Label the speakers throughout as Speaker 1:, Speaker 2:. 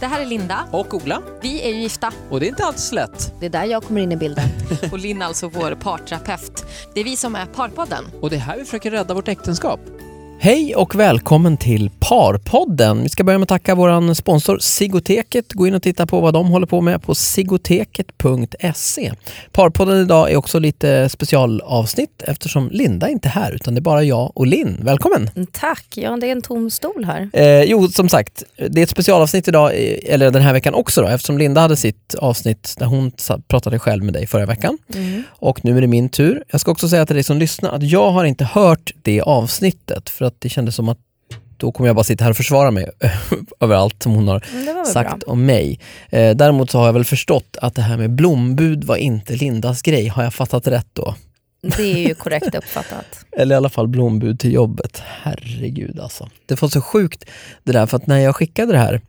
Speaker 1: Det här är Linda.
Speaker 2: Och Ola.
Speaker 1: Vi är ju gifta.
Speaker 2: Och det är inte alls lätt.
Speaker 1: Det är där jag kommer in i bilden. och Linn alltså vår parterapeut. Det är vi som är Parpodden.
Speaker 2: Och det är här vi försöker rädda vårt äktenskap. Hej och välkommen till Parpodden. Vi ska börja med att tacka vår sponsor Sigoteket. Gå in och titta på vad de håller på med på sigoteket.se. Parpodden idag är också lite specialavsnitt eftersom Linda inte är här utan det är bara jag och Linn. Välkommen!
Speaker 3: Tack! Ja, det är en tom stol här.
Speaker 2: Eh, jo, som sagt, det är ett specialavsnitt idag, eller den här veckan också då, eftersom Linda hade sitt avsnitt där hon pratade själv med dig förra veckan. Mm. Och nu är det min tur. Jag ska också säga till dig som lyssnar att jag har inte hört det avsnittet för att det kändes som att då kommer jag bara sitta här och försvara mig över allt som hon har sagt bra. om mig. Eh, däremot så har jag väl förstått att det här med blombud var inte Lindas grej. Har jag fattat rätt då?
Speaker 3: Det är ju korrekt uppfattat.
Speaker 2: Eller i alla fall blombud till jobbet. Herregud alltså. Det var så sjukt det där, för att när jag skickade det här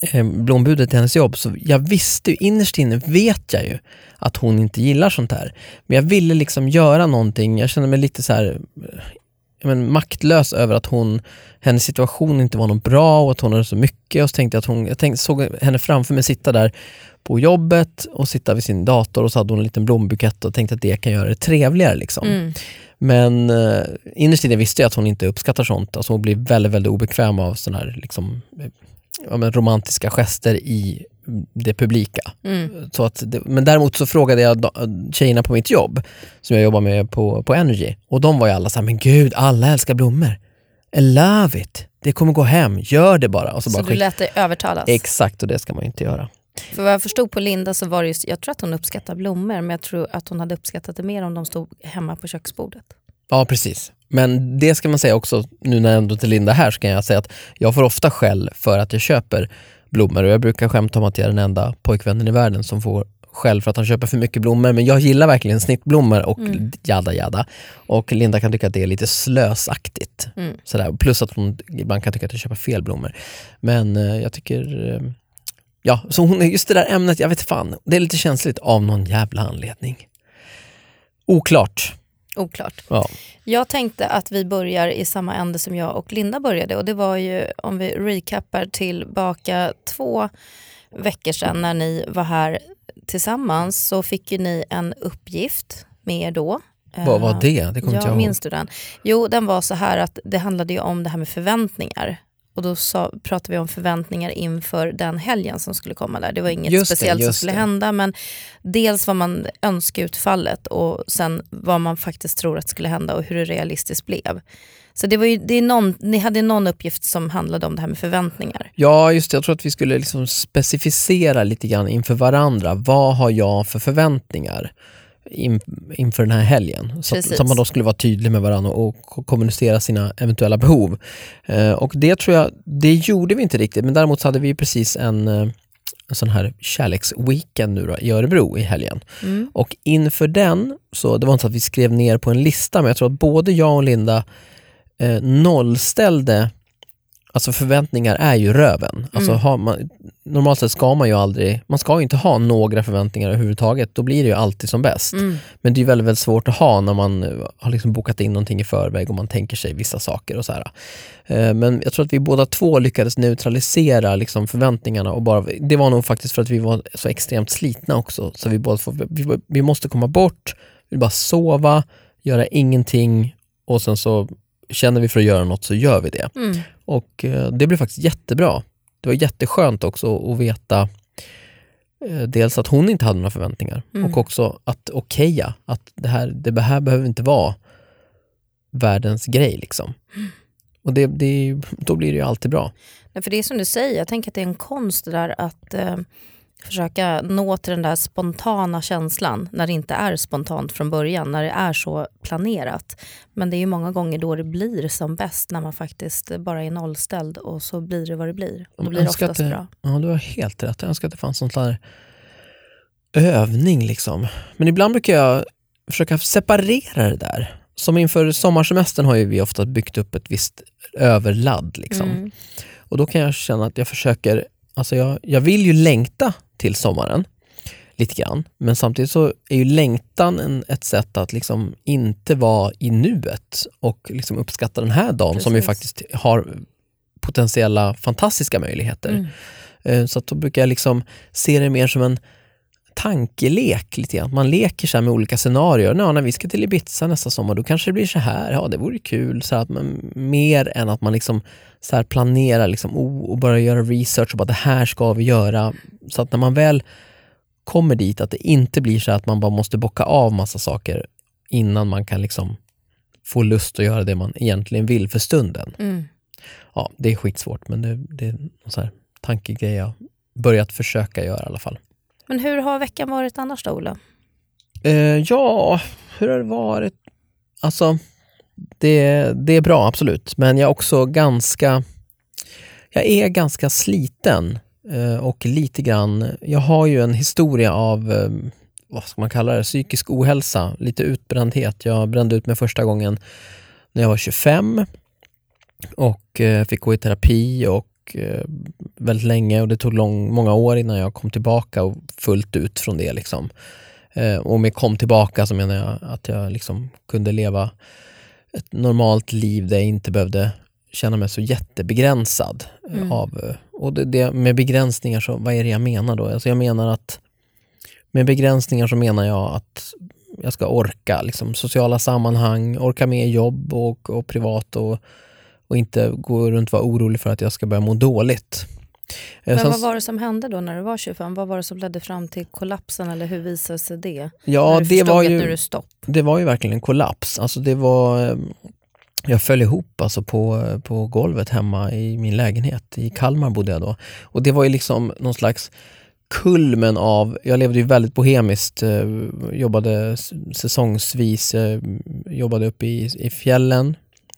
Speaker 2: eh, blombudet till hennes jobb, så jag visste ju, innerst inne vet jag ju att hon inte gillar sånt här. Men jag ville liksom göra någonting, jag kände mig lite så här men, maktlös över att hon, hennes situation inte var något bra och att hon hade så mycket. Och så tänkte jag att hon, jag tänkte, såg henne framför mig sitta där på jobbet och sitta vid sin dator och så hade hon en liten blombukett och tänkte att det kan göra det trevligare. Liksom. Mm. Men eh, innerst inne visste jag att hon inte uppskattar sånt. Alltså hon blir väldigt, väldigt obekväm av såna här liksom, ja, romantiska gester i det publika. Mm. Så att det, men däremot så frågade jag tjejerna på mitt jobb, som jag jobbar med på, på Energy, och de var ju alla såhär, men gud, alla älskar blommor. I love it. Det kommer gå hem, gör det bara. Och
Speaker 3: så,
Speaker 2: så bara
Speaker 3: du lät dig övertalas?
Speaker 2: Exakt, och det ska man inte göra.
Speaker 3: För vad jag förstod på Linda så var det just, jag tror att hon uppskattar blommor, men jag tror att hon hade uppskattat det mer om de stod hemma på köksbordet.
Speaker 2: Ja, precis. Men det ska man säga också, nu när jag ändå till Linda här, så kan jag säga att jag får ofta skäll för att jag köper blommor och jag brukar skämta om att jag är den enda pojkvännen i världen som får skäll för att han köper för mycket blommor men jag gillar verkligen snittblommor och mm. jada jada. Och Linda kan tycka att det är lite slösaktigt. Mm. Sådär. Plus att hon ibland kan tycka att jag köper fel blommor. Men uh, jag tycker, uh, ja, så hon, just det där ämnet, jag vet fan, det är lite känsligt av någon jävla anledning. Oklart.
Speaker 3: Oklart. Ja. Jag tänkte att vi börjar i samma ände som jag och Linda började och det var ju om vi recappar tillbaka två veckor sedan när ni var här tillsammans så fick ju ni en uppgift med er då.
Speaker 2: Vad var det? Det kommer
Speaker 3: ja,
Speaker 2: inte jag
Speaker 3: Minns du den? Jo, den var så här att det handlade ju om det här med förväntningar. Och då sa, pratade vi om förväntningar inför den helgen som skulle komma där. Det var inget just speciellt det, som skulle det. hända men dels vad man önskade utfallet och sen vad man faktiskt tror att skulle hända och hur det realistiskt blev. Så det var ju, det är någon, ni hade någon uppgift som handlade om det här med förväntningar.
Speaker 2: Ja, just det. Jag tror att vi skulle liksom specificera lite grann inför varandra. Vad har jag för förväntningar? In, inför den här helgen. Så, att, så att man då skulle vara tydlig med varandra och, och kommunicera sina eventuella behov. Eh, och det tror jag, det gjorde vi inte riktigt, men däremot så hade vi precis en, eh, en sån här kärleksweekend nu då, i Örebro i helgen. Mm. Och inför den, så det var inte så att vi skrev ner på en lista, men jag tror att både jag och Linda eh, nollställde Alltså förväntningar är ju röven. Alltså mm. man, normalt sett ska man ju aldrig, man ska ju inte ha några förväntningar överhuvudtaget. Då blir det ju alltid som bäst. Mm. Men det är väldigt, väldigt svårt att ha när man eh, har liksom bokat in någonting i förväg och man tänker sig vissa saker. och så här. Eh, men jag tror att vi båda två lyckades neutralisera liksom förväntningarna. och bara, Det var nog faktiskt för att vi var så extremt slitna också. Så vi, båda får, vi, vi måste komma bort, vi bara sova, göra ingenting och sen så känner vi för att göra något så gör vi det. Mm. Och eh, det blev faktiskt jättebra. Det var jätteskönt också att veta eh, dels att hon inte hade några förväntningar mm. och också att okeja att det här, det här behöver inte vara världens grej. Liksom. Mm. Och det, det, då blir det ju alltid bra.
Speaker 3: Nej, för det är som du säger, jag tänker att det är en konst där att eh, försöka nå till den där spontana känslan när det inte är spontant från början, när det är så planerat. Men det är ju många gånger då det blir som bäst, när man faktiskt bara är nollställd och så blir det vad det blir. Och då blir det oftast
Speaker 2: det,
Speaker 3: bra.
Speaker 2: Ja, du har helt rätt. Jag önskar att det fanns sån där övning. liksom. Men ibland brukar jag försöka separera det där. Som inför sommarsemestern har ju vi ofta byggt upp ett visst överladd. Liksom. Mm. Och då kan jag känna att jag försöker, alltså jag, jag vill ju längta till sommaren. Lite grann. Men samtidigt så är ju längtan en, ett sätt att liksom inte vara i nuet och liksom uppskatta den här dagen Precis. som ju faktiskt har potentiella fantastiska möjligheter. Eh, så att då brukar jag liksom se det mer som en tankelek lite grann. Man leker så med olika scenarier. Ja, när vi ska till Ibiza nästa sommar, då kanske det blir så här. Ja, det vore kul. Så att man, mer än att man liksom så här planerar liksom, oh, och börjar göra research och bara det här ska vi göra. Så att när man väl kommer dit, att det inte blir så att man bara måste bocka av massa saker innan man kan liksom få lust att göra det man egentligen vill för stunden. Mm. Ja, det är skitsvårt, men det, det är en tankegrej jag börjat försöka göra i alla fall.
Speaker 3: Men hur har veckan varit annars då, Ola?
Speaker 2: Eh, ja, hur har det varit? Alltså, det, det är bra, absolut. Men jag är också ganska... Jag är ganska sliten eh, och lite grann... Jag har ju en historia av, eh, vad ska man kalla det, psykisk ohälsa, lite utbrändhet. Jag brände ut mig första gången när jag var 25 och eh, fick gå i terapi och eh, väldigt länge och det tog lång, många år innan jag kom tillbaka och fullt ut från det. Liksom. Eh, och med kom tillbaka så menar jag att jag liksom kunde leva ett normalt liv där jag inte behövde känna mig så jättebegränsad. Mm. Av, och det, det, med begränsningar, så vad är det jag menar då? Alltså jag menar att med begränsningar så menar jag att jag ska orka liksom, sociala sammanhang, orka med jobb och, och privat och och inte gå runt och vara orolig för att jag ska börja må dåligt.
Speaker 3: Eh, Men vad var det som hände då när du var 25? Vad var det som ledde fram till kollapsen eller hur visade sig det?
Speaker 2: Ja, det var, ju, det var ju verkligen en kollaps. Alltså det var, eh, jag föll ihop alltså på, på golvet hemma i min lägenhet. I Kalmar bodde jag då. Och det var ju liksom någon slags kulmen av, jag levde ju väldigt bohemiskt, eh, jobbade säsongsvis, jobbade uppe i, i fjällen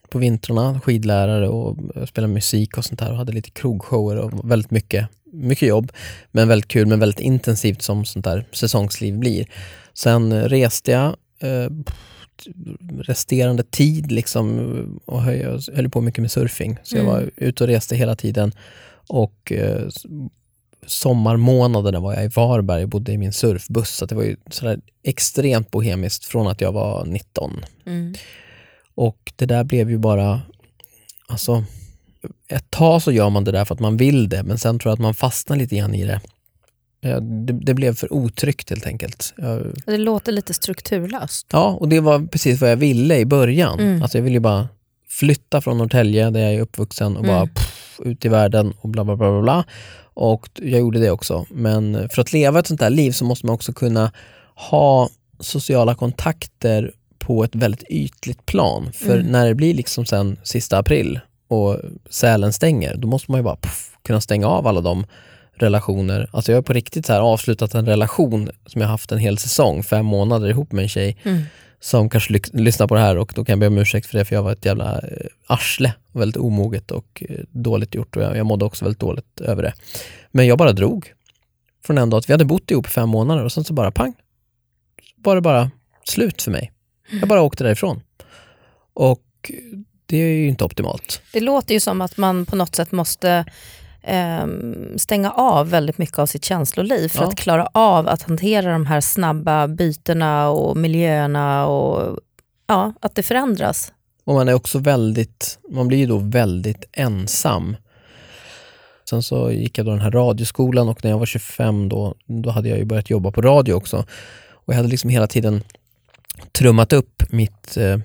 Speaker 2: på vintrarna, skidlärare och spelade musik och sånt där och hade lite krogshower och väldigt mycket, mycket jobb. Men väldigt kul, men väldigt intensivt som sånt där säsongsliv blir. Sen reste jag eh, resterande tid liksom och höll, höll på mycket med surfing. Så jag var mm. ute och reste hela tiden. Och eh, sommarmånaderna var jag i Varberg och bodde i min surfbuss. Så det var ju sådär extremt bohemiskt från att jag var 19. Mm. Och det där blev ju bara, alltså ett tag så gör man det där för att man vill det, men sen tror jag att man fastnar lite grann i det. Det, det blev för otryggt helt enkelt. Jag,
Speaker 3: det låter lite strukturlöst.
Speaker 2: Ja, och det var precis vad jag ville i början. Mm. Alltså jag ville ju bara flytta från Norrtälje, där jag är uppvuxen, och mm. bara pff, ut i världen och bla bla bla bla. bla. Och jag gjorde det också. Men för att leva ett sånt där liv så måste man också kunna ha sociala kontakter på ett väldigt ytligt plan. För mm. när det blir liksom sen sista april och Sälen stänger, då måste man ju bara puff, kunna stänga av alla de relationer. Alltså jag har på riktigt så här avslutat en relation som jag haft en hel säsong, fem månader ihop med en tjej mm. som kanske ly lyssnar på det här och då kan jag be om ursäkt för det för jag var ett jävla eh, arsle, väldigt omoget och eh, dåligt gjort och jag, jag mådde också väldigt dåligt över det. Men jag bara drog från en dag att vi hade bott ihop i fem månader och sen så bara pang, var det bara slut för mig. Jag bara åkte därifrån. Och det är ju inte optimalt.
Speaker 3: Det låter ju som att man på något sätt måste eh, stänga av väldigt mycket av sitt känsloliv för ja. att klara av att hantera de här snabba bytena och miljöerna och ja, att det förändras.
Speaker 2: Och man är också väldigt, man blir ju då väldigt ensam. Sen så gick jag då den här radioskolan och när jag var 25 då, då hade jag ju börjat jobba på radio också. Och jag hade liksom hela tiden trummat upp mitt eh,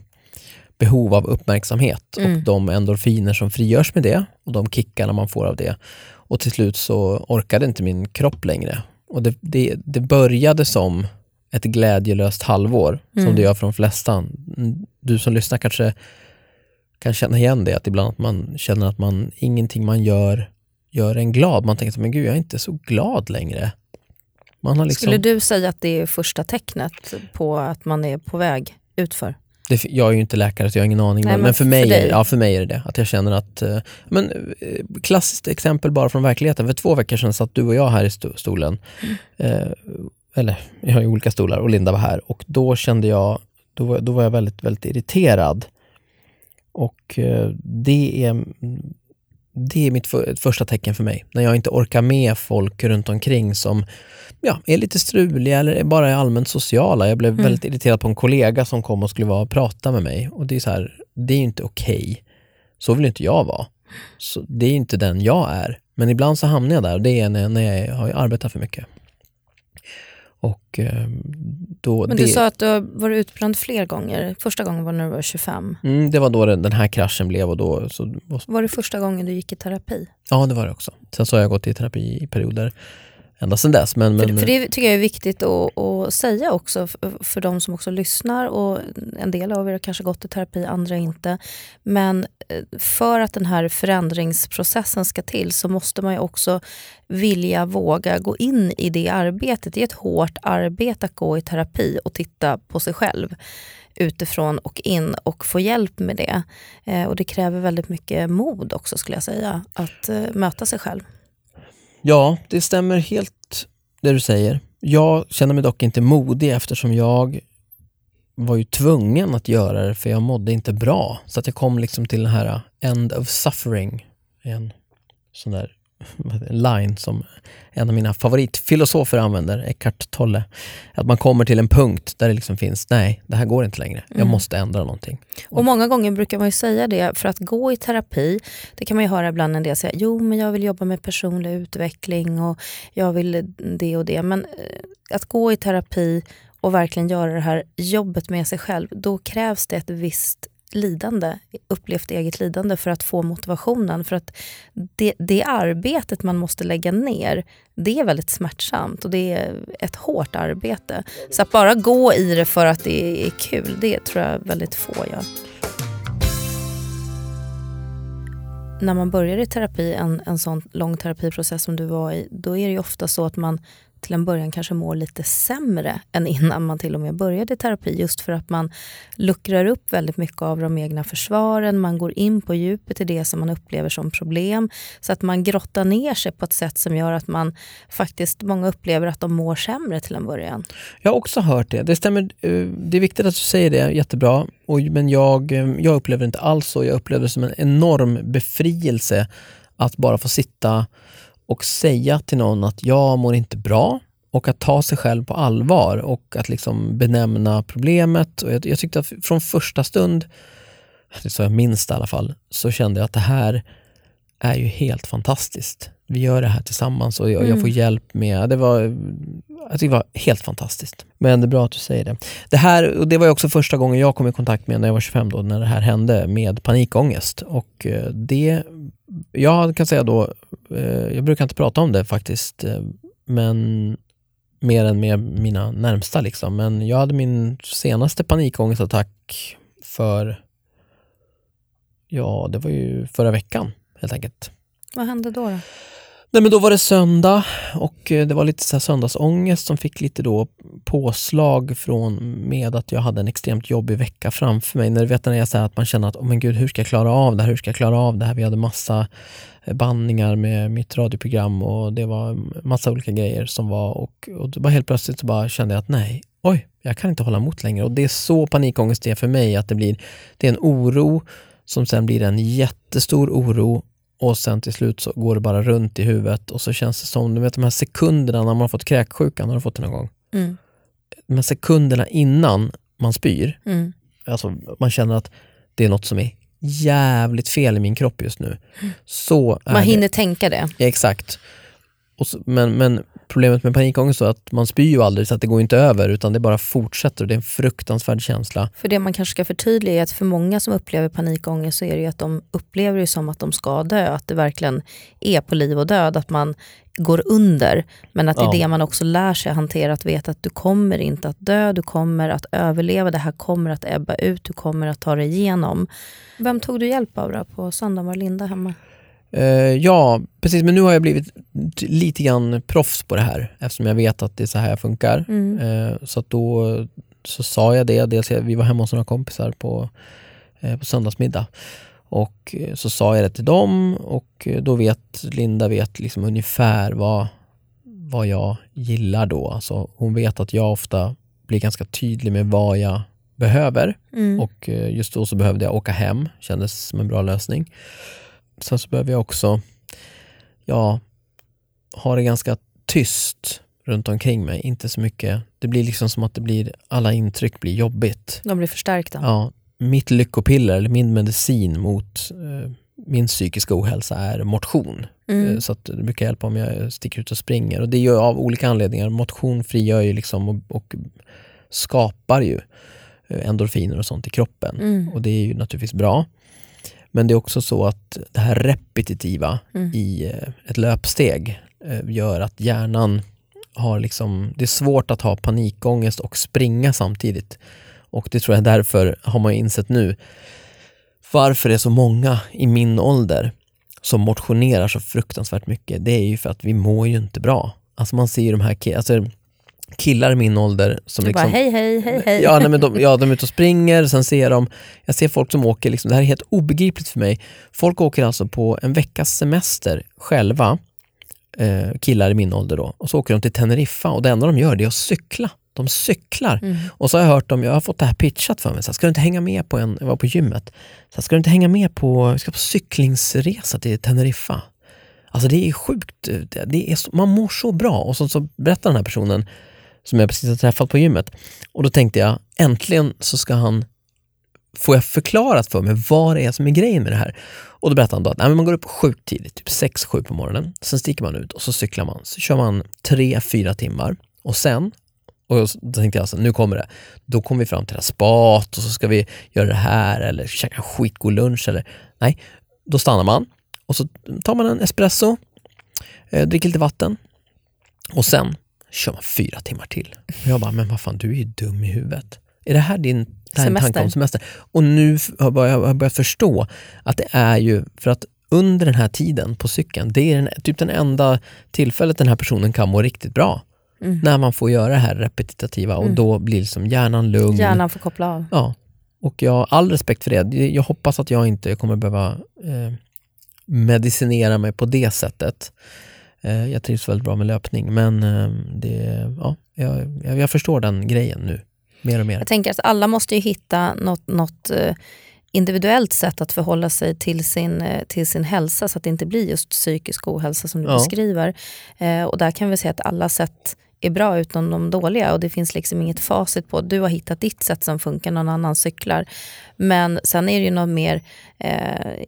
Speaker 2: behov av uppmärksamhet mm. och de endorfiner som frigörs med det och de kickarna man får av det. Och till slut så orkade inte min kropp längre. Och det, det, det började som ett glädjelöst halvår, mm. som det gör för de flesta. Du som lyssnar kanske kan känna igen det, att ibland att man känner att man, ingenting man gör gör en glad. Man tänker, men gud, jag är inte så glad längre.
Speaker 3: Liksom... Skulle du säga att det är första tecknet på att man är på väg utför?
Speaker 2: Det, jag är ju inte läkare så jag har ingen aning, Nej, men, men, för, mig, för, ja, för mig är det det. Att jag känner att, eh, men, eh, klassiskt exempel bara från verkligheten. För två veckor sedan satt du och jag här i stolen, mm. eh, eller jag har ju olika stolar och Linda var här och då kände jag, då var, då var jag väldigt, väldigt irriterad. Och det är det är mitt för, första tecken för mig. När jag inte orkar med folk runt omkring som ja, är lite struliga eller bara är allmänt sociala. Jag blev mm. väldigt irriterad på en kollega som kom och skulle vara och prata med mig. Och Det är så här, det är inte okej. Okay. Så vill inte jag vara. Så det är inte den jag är. Men ibland så hamnar jag där och det är när, när jag har arbetat för mycket. Och, eh, då
Speaker 3: Men du det... sa att du har varit utbränd fler gånger. Första gången var när du var 25.
Speaker 2: Mm, det var då den här kraschen blev. Och då, så...
Speaker 3: Var det första gången du gick i terapi?
Speaker 2: Ja, det var det också. Sen så har jag gått i terapi i perioder ända sedan dess. Men, men...
Speaker 3: För, för, det tycker jag är viktigt att, att säga också för, för de som också lyssnar och en del av er har kanske gått i terapi, andra inte. Men eh, för att den här förändringsprocessen ska till så måste man ju också vilja, våga gå in i det arbetet. Det är ett hårt arbete att gå i terapi och titta på sig själv utifrån och in och få hjälp med det. Eh, och det kräver väldigt mycket mod också skulle jag säga, att eh, möta sig själv.
Speaker 2: Ja, det stämmer helt det du säger. Jag känner mig dock inte modig eftersom jag var ju tvungen att göra det för jag mådde inte bra. Så att jag kom liksom till den här end of suffering, en sån där line som en av mina favoritfilosofer använder, Eckart Tolle. Att man kommer till en punkt där det liksom finns, nej, det här går inte längre. Jag mm. måste ändra någonting.
Speaker 3: Och Många gånger brukar man ju säga det, för att gå i terapi, det kan man ju höra ibland en del säga, jo men jag vill jobba med personlig utveckling och jag vill det och det. Men eh, att gå i terapi och verkligen göra det här jobbet med sig själv, då krävs det ett visst lidande, upplevt eget lidande för att få motivationen. För att det, det arbetet man måste lägga ner, det är väldigt smärtsamt och det är ett hårt arbete. Så att bara gå i det för att det är kul, det tror jag väldigt få gör. När man börjar i terapi, en, en sån lång terapiprocess som du var i, då är det ofta så att man till en början kanske mår lite sämre än innan man till och med började terapi. Just för att man luckrar upp väldigt mycket av de egna försvaren. Man går in på djupet i det som man upplever som problem. Så att man grottar ner sig på ett sätt som gör att man faktiskt, många upplever att de mår sämre till en början.
Speaker 2: Jag har också hört det. Det stämmer. Eh, det är viktigt att du säger det, jättebra. Men jag, eh, jag upplever inte alls så. Jag upplever det som en enorm befrielse att bara få sitta och säga till någon att jag mår inte bra och att ta sig själv på allvar och att liksom benämna problemet. Och jag, jag tyckte att från första stund, det är så jag minns det i alla fall, så kände jag att det här är ju helt fantastiskt. Vi gör det här tillsammans och jag, mm. jag får hjälp med, det var, jag det var helt fantastiskt. Men det är bra att du säger det. Det här, och det var också första gången jag kom i kontakt med när jag var 25 då, när det här hände med panikångest. Och eh, det, jag kan säga då, eh, jag brukar inte prata om det faktiskt, eh, men mer än med mina närmsta liksom. Men jag hade min senaste panikångestattack för, ja det var ju förra veckan helt enkelt.
Speaker 3: Vad hände då? då?
Speaker 2: Nej men då var det söndag och eh, det var lite så här söndagsångest som fick lite då påslag från med att jag hade en extremt jobbig vecka framför mig. När du vet när jag säger att man känner att, oh men gud, hur ska jag klara av det här? Hur ska jag klara av det här? Vi hade massa eh, bandningar med mitt radioprogram och det var massa olika grejer som var och, och bara helt plötsligt så bara kände jag att nej, oj, jag kan inte hålla emot längre. Och det är så panikångest det är för mig, att det blir, det är en oro som sen blir en jättestor oro och sen till slut så går det bara runt i huvudet och så känns det som, du vet de här sekunderna när man har fått kräksjukan, har du fått det någon gång? Mm. De här sekunderna innan man spyr, mm. alltså man känner att det är något som är jävligt fel i min kropp just nu. Så
Speaker 3: man hinner det. tänka det.
Speaker 2: Ja, exakt. Så, men, men problemet med panikångest är att man spyr ju aldrig så att det går inte över utan det bara fortsätter och det är en fruktansvärd känsla.
Speaker 3: För det man kanske ska förtydliga är att för många som upplever panikångest så är det ju att de upplever det som att de ska dö, att det verkligen är på liv och död, att man går under. Men att det är ja. det man också lär sig hantera, att veta att du kommer inte att dö, du kommer att överleva, det här kommer att ebba ut, du kommer att ta dig igenom. Vem tog du hjälp av då på söndagen? Var Linda hemma?
Speaker 2: Uh, ja, precis. Men nu har jag blivit lite grann proffs på det här eftersom jag vet att det är så här jag funkar. Mm. Uh, så då så sa jag det. Dels, vi var hemma hos några kompisar på, uh, på söndagsmiddag. Och så sa jag det till dem och då vet Linda vet liksom ungefär vad, vad jag gillar då. Alltså hon vet att jag ofta blir ganska tydlig med vad jag behöver. Mm. Och just då så behövde jag åka hem, kändes som en bra lösning. Sen så behöver jag också ja, ha det ganska tyst runt omkring mig. Inte så mycket, det blir liksom som att det blir, alla intryck blir jobbigt.
Speaker 3: De blir förstärkta.
Speaker 2: Ja, mitt lyckopiller, eller min medicin mot, eh, min psykiska ohälsa är motion. Mm. Eh, så det brukar hjälpa om jag sticker ut och springer. Och det gör jag av olika anledningar. Motion frigör ju liksom och, och skapar ju eh, endorfiner och sånt i kroppen. Mm. Och det är ju naturligtvis bra. Men det är också så att det här repetitiva mm. i eh, ett löpsteg gör att hjärnan har liksom, det är svårt att ha panikångest och springa samtidigt. Och det tror jag därför har man insett nu varför det är så många i min ålder som motionerar så fruktansvärt mycket, det är ju för att vi mår ju inte bra. Alltså man ser ju de här alltså killar i min ålder som
Speaker 3: du
Speaker 2: liksom...
Speaker 3: Bara, hej, hej, hej, hej.
Speaker 2: Ja, nej, men de, ja, de är ute och springer, sen ser de... Jag ser folk som åker, liksom, det här är helt obegripligt för mig. Folk åker alltså på en veckas semester själva, eh, killar i min ålder då, och så åker de till Teneriffa och det enda de gör det är att cykla. De cyklar. Mm. Och så har jag hört dem, jag har fått det här pitchat för mig, så här, ska du inte hänga med på en, jag var på gymmet, så här, ska du inte hänga med på, vi ska på cyklingsresa till Teneriffa. Alltså det är sjukt, det är så, man mår så bra. Och så, så berättar den här personen, som jag precis har träffat på gymmet, och då tänkte jag, äntligen så ska han får jag förklarat för mig vad det är som är grejen med det här. Och då berättade han då att nej, man går upp sjukt tidigt, typ 6-7 på morgonen. Sen sticker man ut och så cyklar man. Så kör man 3-4 timmar och sen och då tänkte jag, alltså, nu kommer det. Då kommer vi fram till det här spat och så ska vi göra det här eller käka skitgod lunch. Eller, nej, då stannar man och så tar man en espresso, eh, dricker lite vatten och sen kör man fyra timmar till. Och jag bara, men vad fan, du är ju dum i huvudet. Är det här din det här tanke om semester? Och nu har jag börjat förstå att det är ju för att under den här tiden på cykeln, det är den, typ den enda tillfället den här personen kan må riktigt bra. Mm. När man får göra det här repetitiva och mm. då blir liksom hjärnan lugn.
Speaker 3: Hjärnan får koppla av.
Speaker 2: Ja. Och jag har all respekt för det. Jag hoppas att jag inte kommer behöva eh, medicinera mig på det sättet. Eh, jag trivs väldigt bra med löpning men eh, det, ja, jag, jag, förstår den grejen nu. Mer och mer.
Speaker 3: Jag tänker att alla måste ju hitta något, något eh, individuellt sätt att förhålla sig till sin, eh, till sin hälsa så att det inte blir just psykisk ohälsa som du ja. beskriver. Och där kan vi säga att alla sätt är bra utan de dåliga och det finns liksom inget facit på. Du har hittat ditt sätt som funkar, någon annan cyklar. Men sen är det ju något mer eh,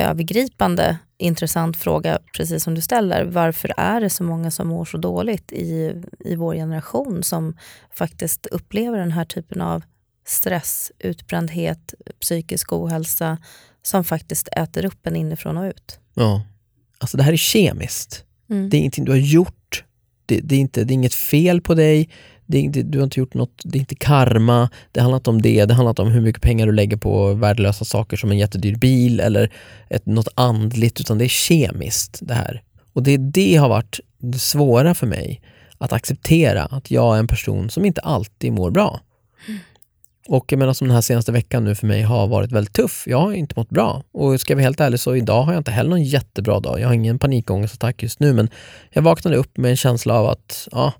Speaker 3: övergripande intressant fråga, precis som du ställer. Varför är det så många som mår så dåligt i, i vår generation som faktiskt upplever den här typen av stress, utbrändhet, psykisk ohälsa som faktiskt äter upp en inifrån och ut?
Speaker 2: Ja, alltså det här är kemiskt. Mm. Det är ingenting du har gjort det, det, är inte, det är inget fel på dig, det är, det, du har inte gjort något, det är inte karma, det handlar inte om det, det handlar inte om hur mycket pengar du lägger på värdelösa saker som en jättedyr bil eller ett, något andligt, utan det är kemiskt det här. Och det, det har varit det svåra för mig, att acceptera att jag är en person som inte alltid mår bra. Mm. Och jag menar som den här senaste veckan nu för mig har varit väldigt tuff. Jag har inte mått bra. Och ska jag vara helt ärlig så idag har jag inte heller någon jättebra dag. Jag har ingen panikångestattack just nu men jag vaknade upp med en känsla av att ja,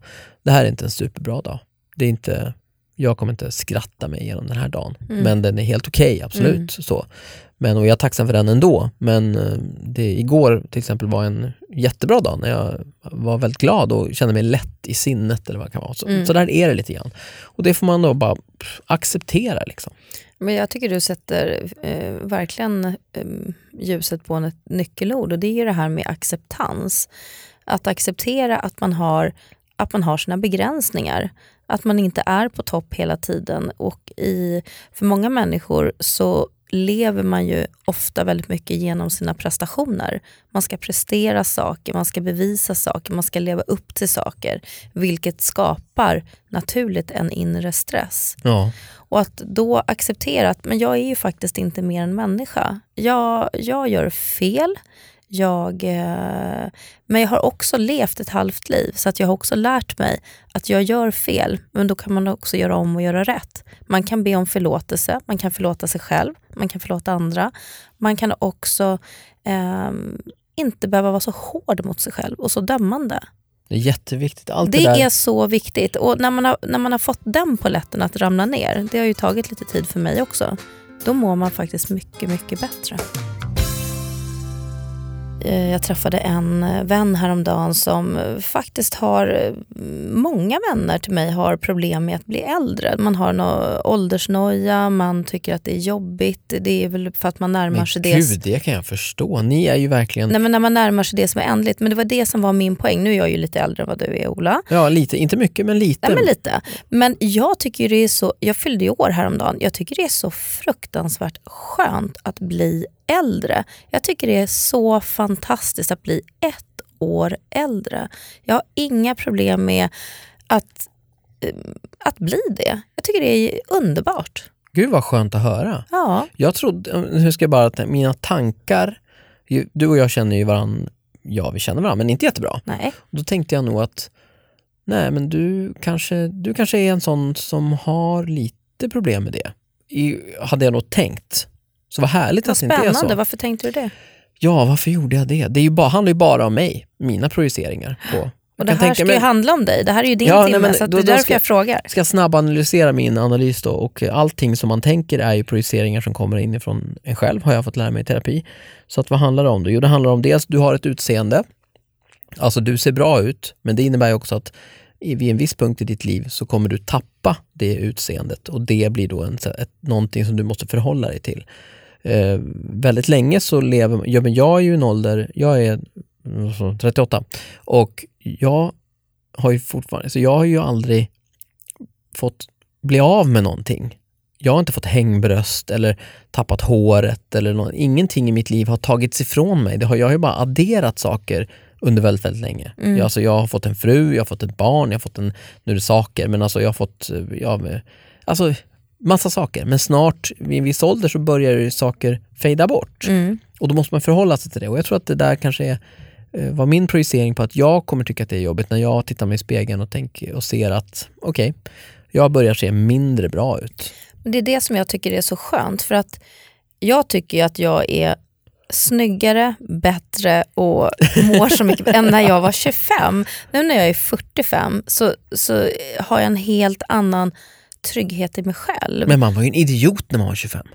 Speaker 2: det här är inte en superbra dag. Det är inte, jag kommer inte skratta mig igenom den här dagen. Mm. Men den är helt okej, okay, absolut. Mm. Så. Men, och jag är tacksam för den ändå. Men eh, det, igår till exempel var en jättebra dag när jag var väldigt glad och kände mig lätt i sinnet. eller vad det kan vara. Så, mm. så där är det lite grann. Och det får man då bara acceptera. Liksom.
Speaker 3: Men jag tycker du sätter eh, verkligen eh, ljuset på ett nyckelord och det är ju det här med acceptans. Att acceptera att man har, att man har sina begränsningar. Att man inte är på topp hela tiden och i, för många människor så lever man ju ofta väldigt mycket genom sina prestationer. Man ska prestera saker, man ska bevisa saker, man ska leva upp till saker. Vilket skapar naturligt en inre stress.
Speaker 2: Ja.
Speaker 3: Och att då acceptera att men jag är ju faktiskt inte mer än människa. Jag, jag gör fel, jag, eh, men jag har också levt ett halvt liv så att jag har också lärt mig att jag gör fel, men då kan man också göra om och göra rätt. Man kan be om förlåtelse, man kan förlåta sig själv, man kan förlåta andra. Man kan också eh, inte behöva vara så hård mot sig själv och så dömande.
Speaker 2: Det är jätteviktigt. Allt
Speaker 3: det,
Speaker 2: det
Speaker 3: är så viktigt. Och när man, har, när man har fått den poletten att ramla ner, det har ju tagit lite tid för mig också, då mår man faktiskt mycket, mycket bättre. Eh, jag träffade en eh, vän häromdagen som eh, faktiskt har, många vänner till mig har problem med att bli äldre. Man har no åldersnoja, man tycker att det är jobbigt. Det är väl för att man närmar men sig
Speaker 2: gud, det. Gud, det kan jag förstå. Ni är ju verkligen...
Speaker 3: Nej, men när man närmar sig det som är ändligt. Men det var det som var min poäng. Nu är jag ju lite äldre än vad du är Ola.
Speaker 2: Ja, lite. Inte mycket, men lite.
Speaker 3: Nej, men lite. Men jag tycker det är så, jag fyllde ju år häromdagen. Jag tycker det är så fruktansvärt skönt att bli äldre. Jag tycker det är så fantastiskt att bli ett år äldre. Jag har inga problem med att, eh, att bli det. Jag tycker det är underbart.
Speaker 2: Gud vad skönt att höra.
Speaker 3: Ja.
Speaker 2: Jag trodde, nu ska jag bara, mina tankar, du och jag känner ju varandra, ja vi känner varandra men inte jättebra.
Speaker 3: Nej.
Speaker 2: Då tänkte jag nog att, nej men du kanske, du kanske är en sån som har lite problem med det. I, hade jag nog tänkt. Så vad härligt vad att det inte är så.
Speaker 3: Varför tänkte du det?
Speaker 2: Ja, varför gjorde jag det? Det är ju bara, handlar ju bara om mig, mina projiceringar. På.
Speaker 3: Och det här ska mig... ju handla om dig, det här är ju din ja, timme, nej, men, så då, det är därför ska, jag frågar.
Speaker 2: ska snabbanalysera min analys då och allting som man tänker är ju projiceringar som kommer inifrån en själv, har jag fått lära mig i terapi. Så att vad handlar det om då? Jo, det handlar om dels, du har ett utseende, alltså du ser bra ut, men det innebär också att vid en viss punkt i ditt liv så kommer du tappa det utseendet och det blir då en, ett, någonting som du måste förhålla dig till eh, väldigt länge så lever ja, men jag är ju en ålder, jag är 38 och jag har ju fortfarande, så jag har ju aldrig fått bli av med någonting. Jag har inte fått hängbröst eller tappat håret eller något. ingenting i mitt liv har tagits ifrån mig. Det har, jag har ju bara adderat saker under väldigt, väldigt länge. Mm. Jag, alltså, jag har fått en fru, jag har fått ett barn, jag har fått en, nu är det saker, men alltså jag har fått, ja, alltså massa saker. Men snart, vid en viss ålder, så börjar saker fejda bort. Mm. Och då måste man förhålla sig till det. Och jag tror att det där kanske är, eh, var min projicering på att jag kommer tycka att det är jobbigt när jag tittar mig i spegeln och, tänker, och ser att okej, okay, jag börjar se mindre bra ut.
Speaker 3: Det är det som jag tycker är så skönt. För att jag tycker att jag är snyggare, bättre och mår så mycket än när jag var 25. Nu när jag är 45 så, så har jag en helt annan trygghet i mig själv.
Speaker 2: Men man var ju en idiot när man var 25.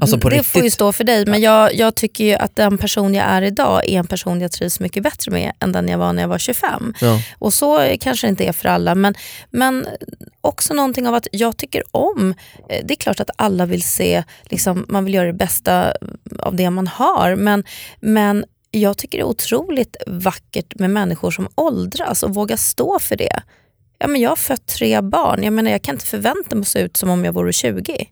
Speaker 3: Alltså det riktigt. får ju stå för dig, men jag, jag tycker ju att den person jag är idag är en person jag trivs mycket bättre med än den jag var när jag var 25. Ja. Och så kanske det inte är för alla, men, men också någonting av att jag tycker om, eh, det är klart att alla vill se, liksom, man vill göra det bästa av det man har, men, men jag tycker det är otroligt vackert med människor som åldras och vågar stå för det ja, men jag har fött tre barn, jag, menar, jag kan inte förvänta mig att se ut som om jag vore 20.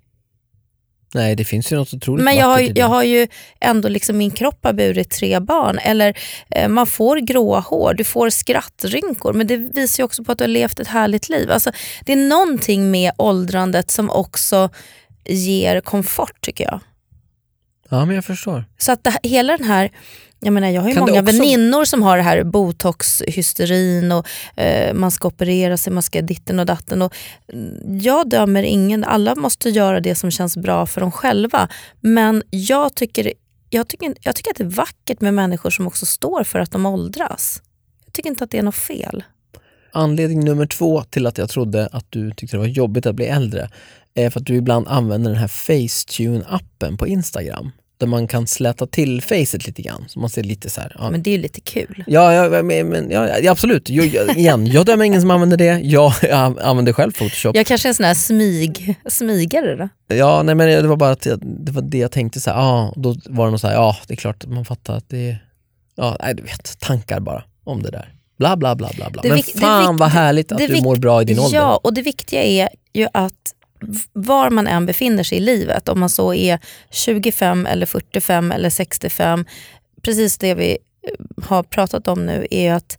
Speaker 2: Nej, det finns ju något otroligt
Speaker 3: Men jag har, jag har ju ändå, liksom, min kropp har burit tre barn. Eller eh, man får gråa hår, du får skrattrynkor. Men det visar ju också på att du har levt ett härligt liv. Alltså, det är någonting med åldrandet som också ger komfort tycker jag.
Speaker 2: Ja, men jag förstår.
Speaker 3: Så att det, hela den här jag, menar, jag har ju kan många också... väninnor som har det här botoxhysterin och eh, man ska operera sig, man ska ditten och datten. Och, mm, jag dömer ingen, alla måste göra det som känns bra för dem själva. Men jag tycker, jag tycker, jag tycker att det är vackert med människor som också står för att de åldras. Jag tycker inte att det är något fel.
Speaker 2: Anledning nummer två till att jag trodde att du tyckte det var jobbigt att bli äldre är för att du ibland använder den här Facetune-appen på Instagram där man kan släta till facet lite grann. Så man ser lite så här,
Speaker 3: ja. Men det är ju lite kul.
Speaker 2: Ja, ja, men, ja absolut. Jag, igen, jag dömer ingen som använder det. Jag, jag använder själv Photoshop.
Speaker 3: Jag kanske är en sån här smig, smigare då?
Speaker 2: Ja, nej, men det var bara att jag, det var det jag tänkte. Så här, ah, då var det nog så här, ja det är klart man fattar att det är, ja, nej, du vet, tankar bara om det där. Bla bla bla bla. bla. Men fan vad härligt att du mår bra i din ålder.
Speaker 3: Ja, och det viktiga är ju att var man än befinner sig i livet, om man så är 25 eller 45 eller 65, precis det vi eh, har pratat om nu är att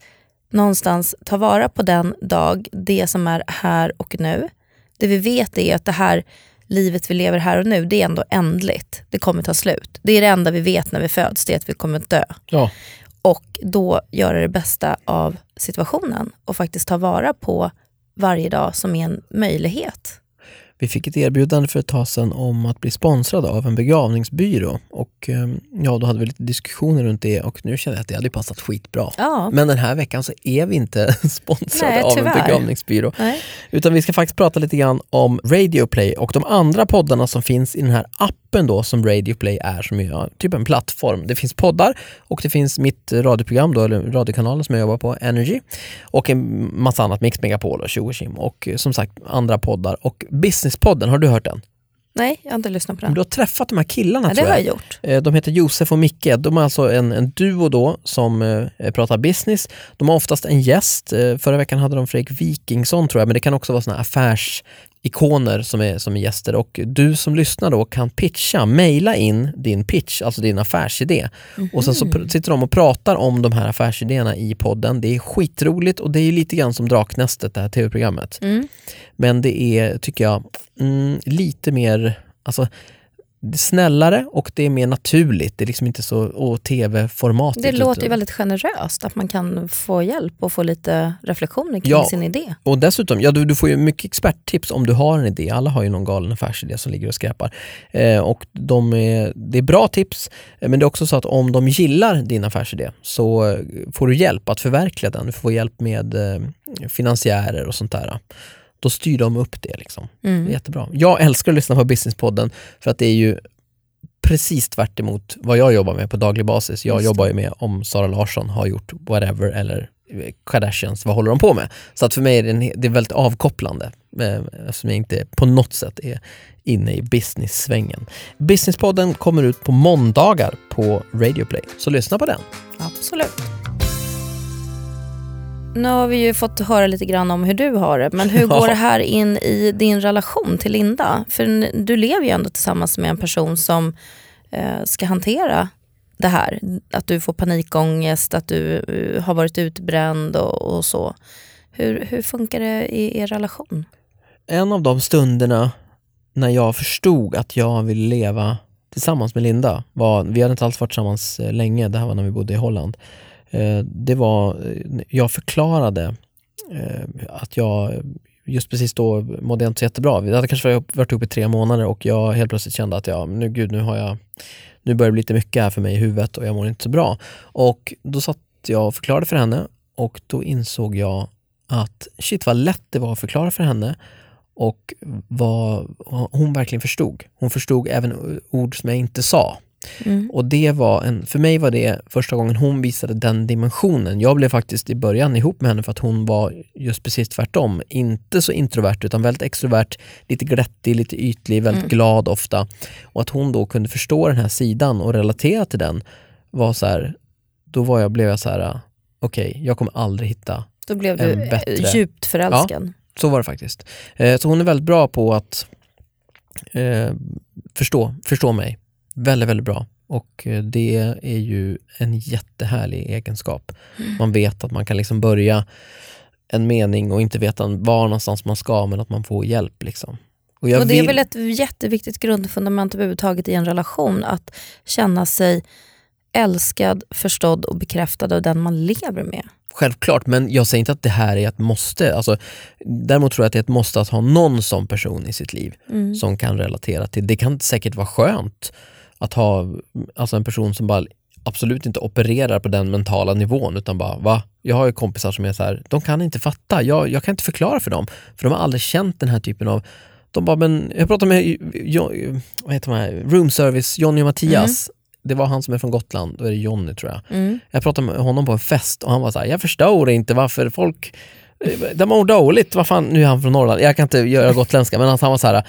Speaker 3: någonstans ta vara på den dag, det som är här och nu. Det vi vet är att det här livet vi lever här och nu, det är ändå ändligt. Det kommer ta slut. Det är det enda vi vet när vi föds, det är att vi kommer dö.
Speaker 2: Ja.
Speaker 3: Och då göra det bästa av situationen och faktiskt ta vara på varje dag som är en möjlighet.
Speaker 2: Vi fick ett erbjudande för ett tag sedan om att bli sponsrade av en begravningsbyrå och ehm, ja, då hade vi lite diskussioner runt det och nu känner jag att det hade passat skitbra.
Speaker 3: Ja.
Speaker 2: Men den här veckan så är vi inte sponsrade Nej, av en begravningsbyrå. Nej. Utan vi ska faktiskt prata lite grann om Radioplay och de andra poddarna som finns i den här appen då som Radioplay är, som är typ en plattform. Det finns poddar och det finns mitt radioprogram, då, eller radiokanalen som jag jobbar på, Energy och en massa annat, Mix Megapol och Tjogokim och som sagt andra poddar och Businesspodden, har du hört den?
Speaker 3: Nej, jag har inte lyssnat på den.
Speaker 2: Du har träffat de här killarna ja,
Speaker 3: tror
Speaker 2: jag.
Speaker 3: har jag gjort.
Speaker 2: Eh, de heter Josef och Micke. De är alltså en, en duo då som eh, pratar business. De har oftast en gäst. Eh, förra veckan hade de Fredrik Wikingsson tror jag, men det kan också vara såna affärs ikoner som är, som är gäster och du som lyssnar då kan pitcha, mejla in din pitch, alltså din affärsidé. Mm. Och sen så sitter de och pratar om de här affärsidéerna i podden. Det är skitroligt och det är lite grann som Draknästet, det här tv-programmet. Mm. Men det är, tycker jag, mm, lite mer, alltså det är snällare och det är mer naturligt. Det är liksom inte så tv-formatigt.
Speaker 3: Det låter ju väldigt generöst att man kan få hjälp och få lite reflektioner kring
Speaker 2: ja,
Speaker 3: sin idé.
Speaker 2: Och dessutom, ja, du, du får ju mycket experttips om du har en idé. Alla har ju någon galen affärsidé som ligger och skräpar. Eh, och de är, det är bra tips, men det är också så att om de gillar din affärsidé så får du hjälp att förverkliga den. Du får hjälp med eh, finansiärer och sånt där då styr de upp det. Liksom. Mm. det är jättebra. Jag älskar att lyssna på Businesspodden för att det är ju precis tvärt vad jag jobbar med på daglig basis. Jag Just jobbar ju med om Sara Larsson har gjort whatever eller Kardashians, vad håller de på med? Så att för mig är det, en, det är väldigt avkopplande eh, eftersom jag inte på något sätt är inne i business-svängen. Businesspodden kommer ut på måndagar på Radioplay, så lyssna på den.
Speaker 3: Absolut. Nu har vi ju fått höra lite grann om hur du har det, men hur går det här in i din relation till Linda? För du lever ju ändå tillsammans med en person som eh, ska hantera det här. Att du får panikångest, att du uh, har varit utbränd och, och, så. Hur, hur funkar det i er relation?
Speaker 2: En av de stunderna när jag förstod att jag ville leva tillsammans med Linda var, vi hade inte alls varit tillsammans eh, länge, det här var när vi bodde i Holland. Eh, det var, eh, jag förklarade eh, att jag just precis då mådde jag inte så jättebra. Vi hade kanske varit uppe i tre månader och jag helt plötsligt kände att jag, nu, gud, nu, har jag, nu börjar det bli lite mycket här för mig i huvudet och jag mår inte så bra. Och då satt jag och förklarade för henne och då insåg jag att shit vad lätt det var att förklara för henne och vad hon verkligen förstod. Hon förstod även ord som jag inte sa. Mm. Och det var en, för mig var det första gången hon visade den dimensionen. Jag blev faktiskt i början ihop med henne för att hon var just precis tvärtom. Inte så introvert utan väldigt extrovert, lite glättig, lite ytlig, väldigt mm. glad ofta. Och att hon då kunde förstå den här sidan och relatera till den var så här, då var jag, blev jag så här, okej, okay, jag kommer aldrig hitta
Speaker 3: Då blev du bättre. djupt förälskad. Ja,
Speaker 2: så var det faktiskt. Eh, så hon är väldigt bra på att eh, förstå, förstå mig Väldigt, väldigt bra. Och eh, det är ju en jättehärlig egenskap. Mm. Man vet att man kan liksom börja en mening och inte veta var någonstans man ska, men att man får hjälp. Liksom.
Speaker 3: Och, och, Det vill... är väl ett jätteviktigt grundfundament överhuvudtaget i en relation, att känna sig älskad, förstådd och bekräftad av den man lever med.
Speaker 2: Självklart, men jag säger inte att det här är ett måste. Alltså, däremot tror jag att det är ett måste att ha någon sån person i sitt liv mm. som kan relatera till. Det kan säkert vara skönt att ha alltså en person som bara absolut inte opererar på den mentala nivån utan bara va? Jag har ju kompisar som är så här, de kan inte fatta, jag, jag kan inte förklara för dem för de har aldrig känt den här typen av de bara, men jag pratade med vad heter man, room service, Jonny och Mattias. Mm. Det var han som är från Gotland, då är det Jonny tror jag. Mm. Jag pratade med honom på en fest och han var så här, jag förstår inte varför folk de mår dåligt, vad fan, nu är han från Norrland, jag kan inte göra gotländska men han var så här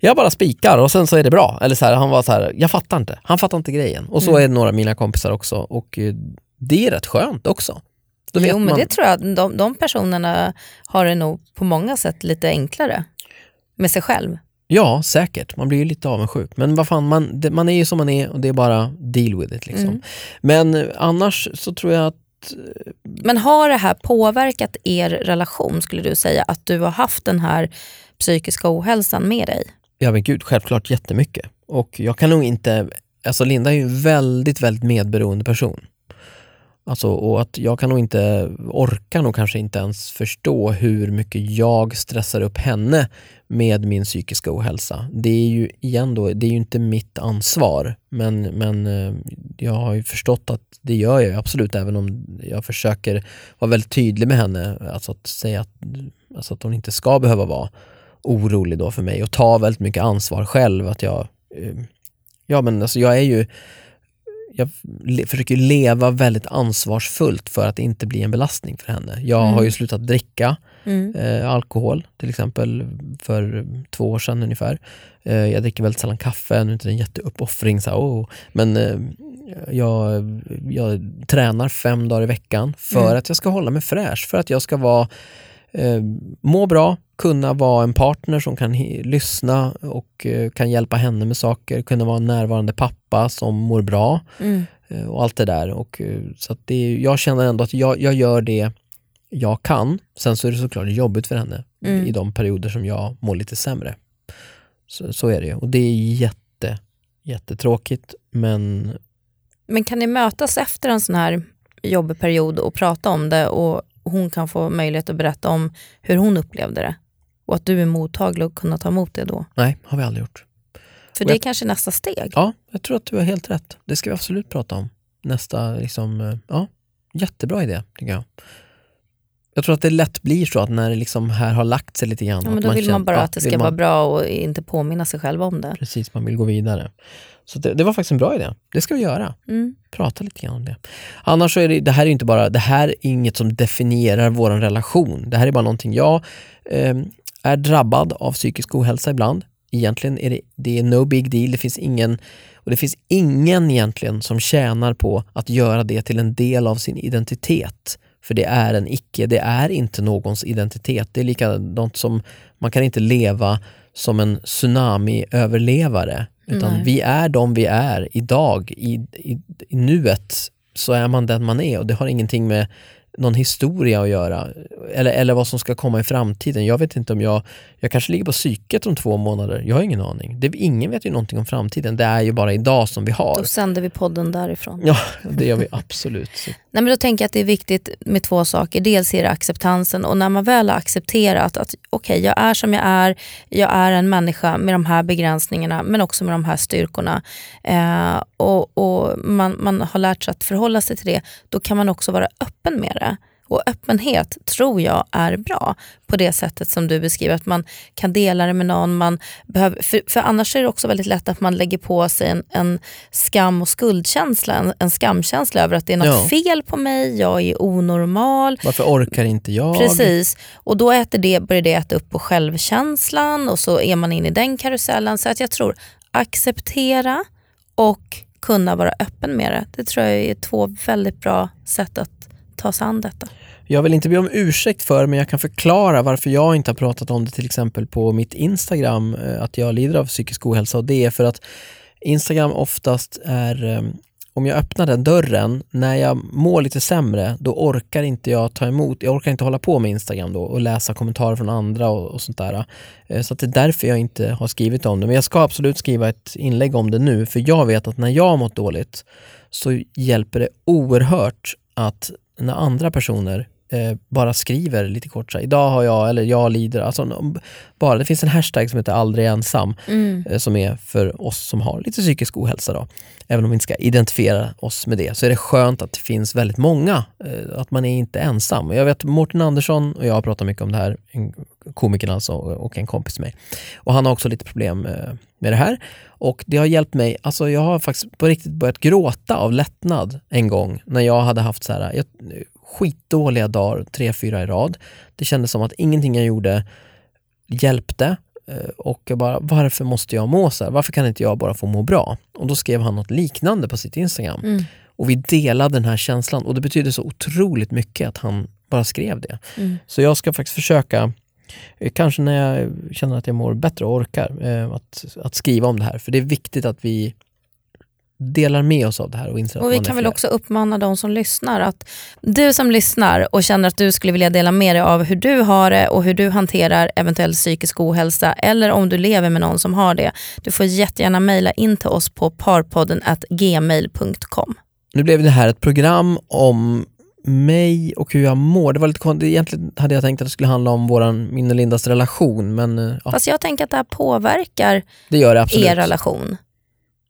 Speaker 2: jag bara spikar och sen så är det bra. Eller så här, han var så här, jag fattar inte. Han fattar inte grejen. Och så mm. är det några av mina kompisar också. Och eh, det är rätt skönt också.
Speaker 3: Då jo men man... det tror jag, de, de personerna har det nog på många sätt lite enklare med sig själv.
Speaker 2: Ja, säkert. Man blir ju lite avundsjuk. Men vad fan, man, det, man är ju som man är och det är bara deal with it. Liksom. Mm. Men eh, annars så tror jag att...
Speaker 3: Eh, men har det här påverkat er relation, skulle du säga? Att du har haft den här psykiska ohälsan med dig?
Speaker 2: Ja men gud, självklart jättemycket. Och jag kan nog inte, alltså Linda är ju en väldigt, väldigt medberoende person. Alltså, och att jag kan nog inte, orkar nog kanske inte ens förstå hur mycket jag stressar upp henne med min psykiska ohälsa. Det är ju igen då, det är ju inte mitt ansvar men, men eh, jag har ju förstått att det gör jag absolut även om jag försöker vara väldigt tydlig med henne. Alltså att säga att, alltså att hon inte ska behöva vara orolig då för mig och ta väldigt mycket ansvar själv. Att jag, eh, ja men alltså jag är ju jag försöker leva väldigt ansvarsfullt för att inte bli en belastning för henne. Jag mm. har ju slutat dricka mm. eh, alkohol till exempel för två år sedan ungefär. Eh, jag dricker väldigt sällan kaffe, nu är det en jätteuppoffring, så oh. men eh, jag, jag tränar fem dagar i veckan för mm. att jag ska hålla mig fräsch, för att jag ska vara eh, må bra, kunna vara en partner som kan lyssna och eh, kan hjälpa henne med saker, kunna vara en närvarande pappa som mår bra mm. eh, och allt det där. Och, eh, så det, jag känner ändå att jag, jag gör det jag kan. Sen så är det såklart jobbigt för henne mm. i de perioder som jag mår lite sämre. Så, så är det och det är jätte, jättetråkigt men...
Speaker 3: Men kan ni mötas efter en sån här jobbig period och prata om det och hon kan få möjlighet att berätta om hur hon upplevde det? Och att du är mottaglig och kunna ta emot det då?
Speaker 2: Nej, har vi aldrig gjort.
Speaker 3: För det är kanske nästa steg?
Speaker 2: Ja, jag tror att du har helt rätt. Det ska vi absolut prata om. Nästa, liksom, eh, ja, jättebra idé tycker jag. Jag tror att det lätt blir så att när det liksom här har lagt sig lite grann.
Speaker 3: Ja, men då man vill känner, man bara ja, att det ska man, vara bra och inte påminna sig själv om det.
Speaker 2: Precis, man vill gå vidare. Så det, det var faktiskt en bra idé. Det ska vi göra. Mm. Prata lite grann om det. Annars så är det, det här är inte bara, det här är inget som definierar vår relation. Det här är bara någonting jag eh, är drabbad av psykisk ohälsa ibland. Egentligen är det, det är no big deal. Det finns ingen och det finns ingen egentligen som tjänar på att göra det till en del av sin identitet. För det är en icke, det är inte någons identitet. Det är likadant som man kan inte leva som en tsunami-överlevare. Utan Nej. vi är de vi är idag, i, i, i nuet så är man den man är och det har ingenting med någon historia att göra. Eller, eller vad som ska komma i framtiden. Jag vet inte om jag, jag kanske ligger på psyket om två månader. Jag har ingen aning. Det, ingen vet ju någonting om framtiden. Det är ju bara idag som vi har.
Speaker 3: Då sänder vi podden därifrån.
Speaker 2: Ja, det gör vi absolut.
Speaker 3: Nej, men då tänker jag att det är viktigt med två saker. Dels är det acceptansen och när man väl har accepterat att okej, okay, jag är som jag är. Jag är en människa med de här begränsningarna men också med de här styrkorna. Eh, och, och man, man har lärt sig att förhålla sig till det. Då kan man också vara öppen med det. Och öppenhet tror jag är bra på det sättet som du beskriver, att man kan dela det med någon. Man behöver, för, för annars är det också väldigt lätt att man lägger på sig en, en skam och skuldkänsla, en, en skamkänsla över att det är något ja. fel på mig, jag är onormal.
Speaker 2: Varför orkar inte jag?
Speaker 3: Precis, och då äter det, börjar det äta upp på självkänslan och så är man inne i den karusellen. Så att jag tror acceptera och kunna vara öppen med det. Det tror jag är två väldigt bra sätt att ta sig an detta.
Speaker 2: Jag vill inte be om ursäkt för men jag kan förklara varför jag inte har pratat om det till exempel på mitt Instagram, eh, att jag lider av psykisk ohälsa och det är för att Instagram oftast är eh, om jag öppnar den dörren, när jag mår lite sämre, då orkar inte jag ta emot, jag orkar inte hålla på med Instagram då och läsa kommentarer från andra och, och sånt där. Eh, så det är därför jag inte har skrivit om det. Men jag ska absolut skriva ett inlägg om det nu, för jag vet att när jag har mått dåligt så hjälper det oerhört att när andra personer eh, bara skriver lite kort, så här, idag har jag, eller jag lider, alltså, bara, det finns en hashtag som heter aldrig ensam, mm. eh, som är för oss som har lite psykisk ohälsa. Då. Även om vi inte ska identifiera oss med det, så är det skönt att det finns väldigt många, eh, att man är inte ensam. Jag vet Mårten Andersson och jag har pratat mycket om det här, en komikern alltså, och en kompis med mig. Och han har också lite problem eh, med det här. Och det har hjälpt mig, alltså jag har faktiskt på riktigt börjat gråta av lättnad en gång när jag hade haft så här, jag, skitdåliga dagar, tre, fyra i rad. Det kändes som att ingenting jag gjorde hjälpte eh, och jag bara, varför måste jag må så här? Varför kan inte jag bara få må bra? Och då skrev han något liknande på sitt Instagram. Mm. Och vi delade den här känslan och det betyder så otroligt mycket att han bara skrev det. Mm. Så jag ska faktiskt försöka eh, Kanske när jag känner att jag mår bättre och orkar, eh, att, att skriva om det här. För det är viktigt att vi delar med oss av det här. Och, inser
Speaker 3: och vi kan väl också uppmana de som lyssnar att du som lyssnar och känner att du skulle vilja dela med dig av hur du har det och hur du hanterar eventuell psykisk ohälsa eller om du lever med någon som har det. Du får jättegärna mejla in till oss på parpodden gmail.com.
Speaker 2: nu blev det här ett program om mig och hur jag mår. Det var lite konstigt. Egentligen hade jag tänkt att det skulle handla om våran, min och Lindas relation. Men, eh,
Speaker 3: ja. Fast jag tänker att det här påverkar
Speaker 2: det det,
Speaker 3: er relation.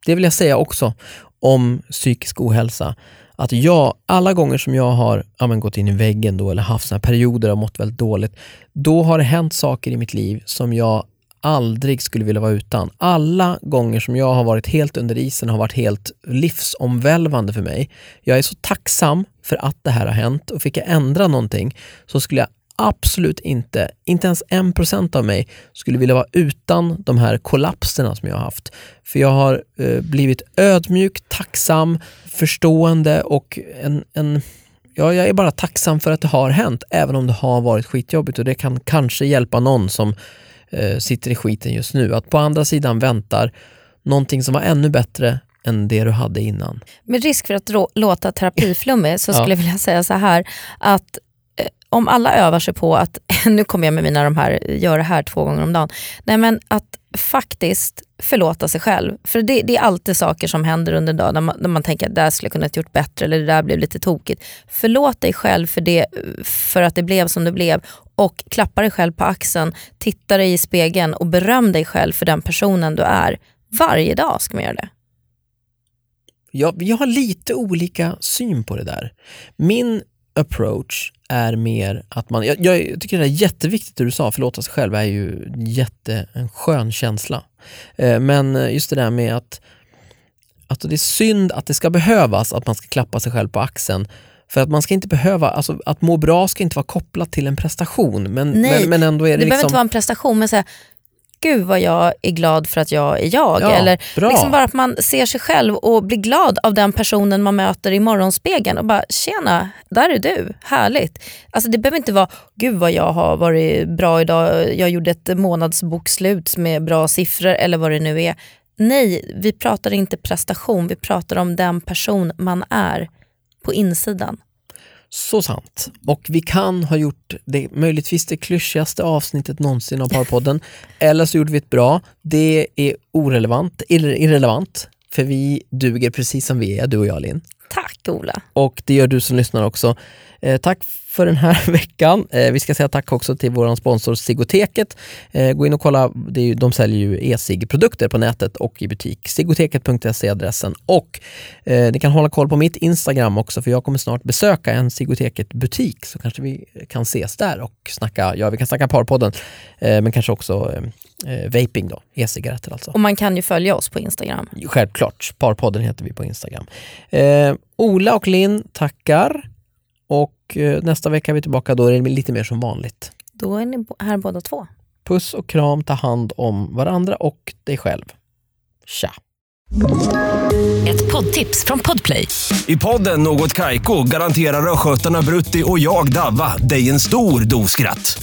Speaker 2: Det vill jag säga också om psykisk ohälsa. Att jag, alla gånger som jag har ja, men, gått in i väggen då, eller haft såna perioder och mått väldigt dåligt, då har det hänt saker i mitt liv som jag aldrig skulle vilja vara utan. Alla gånger som jag har varit helt under isen har varit helt livsomvälvande för mig. Jag är så tacksam för att det här har hänt och fick jag ändra någonting så skulle jag absolut inte, inte ens en procent av mig skulle vilja vara utan de här kollapserna som jag har haft. För jag har eh, blivit ödmjuk, tacksam, förstående och en, en ja, jag är bara tacksam för att det har hänt, även om det har varit skitjobbigt och det kan kanske hjälpa någon som eh, sitter i skiten just nu. Att på andra sidan väntar någonting som var ännu bättre än det du hade innan.
Speaker 3: Med risk för att låta terapiflummig så skulle ja. jag vilja säga så här att om alla övar sig på att, nu kommer jag med mina de här, gör det här två gånger om dagen, nej men att faktiskt förlåta sig själv. För det, det är alltid saker som händer under dagen där man, när man tänker att det där skulle jag kunnat gjort bättre eller det där blev lite tokigt. Förlåt dig själv för, det, för att det blev som det blev och klappa dig själv på axeln, titta dig i spegeln och beröm dig själv för den personen du är. Varje dag ska man göra det.
Speaker 2: Ja, vi har lite olika syn på det där. Min approach är mer att man, jag, jag, tycker det är jätteviktigt det du sa, förlåta sig själv är ju jätte, en skön känsla. Eh, men just det där med att, att det är synd att det ska behövas att man ska klappa sig själv på axeln för att man ska inte behöva, alltså att må bra ska inte vara kopplat till en prestation. Men,
Speaker 3: Nej,
Speaker 2: men, men ändå är det,
Speaker 3: det
Speaker 2: liksom...
Speaker 3: behöver inte vara en prestation men säga, gud vad jag är glad för att jag är jag.
Speaker 2: Ja,
Speaker 3: Eller
Speaker 2: bra.
Speaker 3: liksom bara att man ser sig själv och blir glad av den personen man möter i morgonspegeln och bara tjena, där är du, härligt. Alltså det behöver inte vara, gud vad jag har varit bra idag, jag gjorde ett månadsbokslut med bra siffror eller vad det nu är. Nej, vi pratar inte prestation, vi pratar om den person man är på insidan.
Speaker 2: Så sant. Och vi kan ha gjort det möjligtvis det klyschigaste avsnittet någonsin av Parpodden. eller så gjorde vi ett bra. Det är orelevant, irrelevant. För vi duger precis som vi är, du och jag Linn.
Speaker 3: Tack Ola.
Speaker 2: Och det gör du som lyssnar också. Eh, tack för den här veckan. Eh, vi ska säga tack också till vår sponsor Sigoteket. Eh, gå in och kolla, det är, de säljer ju e-sig-produkter på nätet och i butik. Sigoteket.se är adressen och eh, ni kan hålla koll på mitt Instagram också för jag kommer snart besöka en Sigoteket-butik så kanske vi kan ses där och snacka, ja vi kan snacka Parpodden eh, men kanske också eh, vaping då, e-cigaretter alltså.
Speaker 3: Och man kan ju följa oss på Instagram.
Speaker 2: Självklart, Parpodden heter vi på Instagram. Eh, Ola och Linn tackar. Och eh, nästa vecka är vi tillbaka, då är det lite mer som vanligt.
Speaker 3: Då är ni här båda två.
Speaker 2: Puss och kram, ta hand om varandra och dig själv. Tja!
Speaker 4: Ett poddtips från Podplay.
Speaker 5: I podden Något Kaiko garanterar östgötarna Brutti och jag, Davva, dig en stor dos skratt.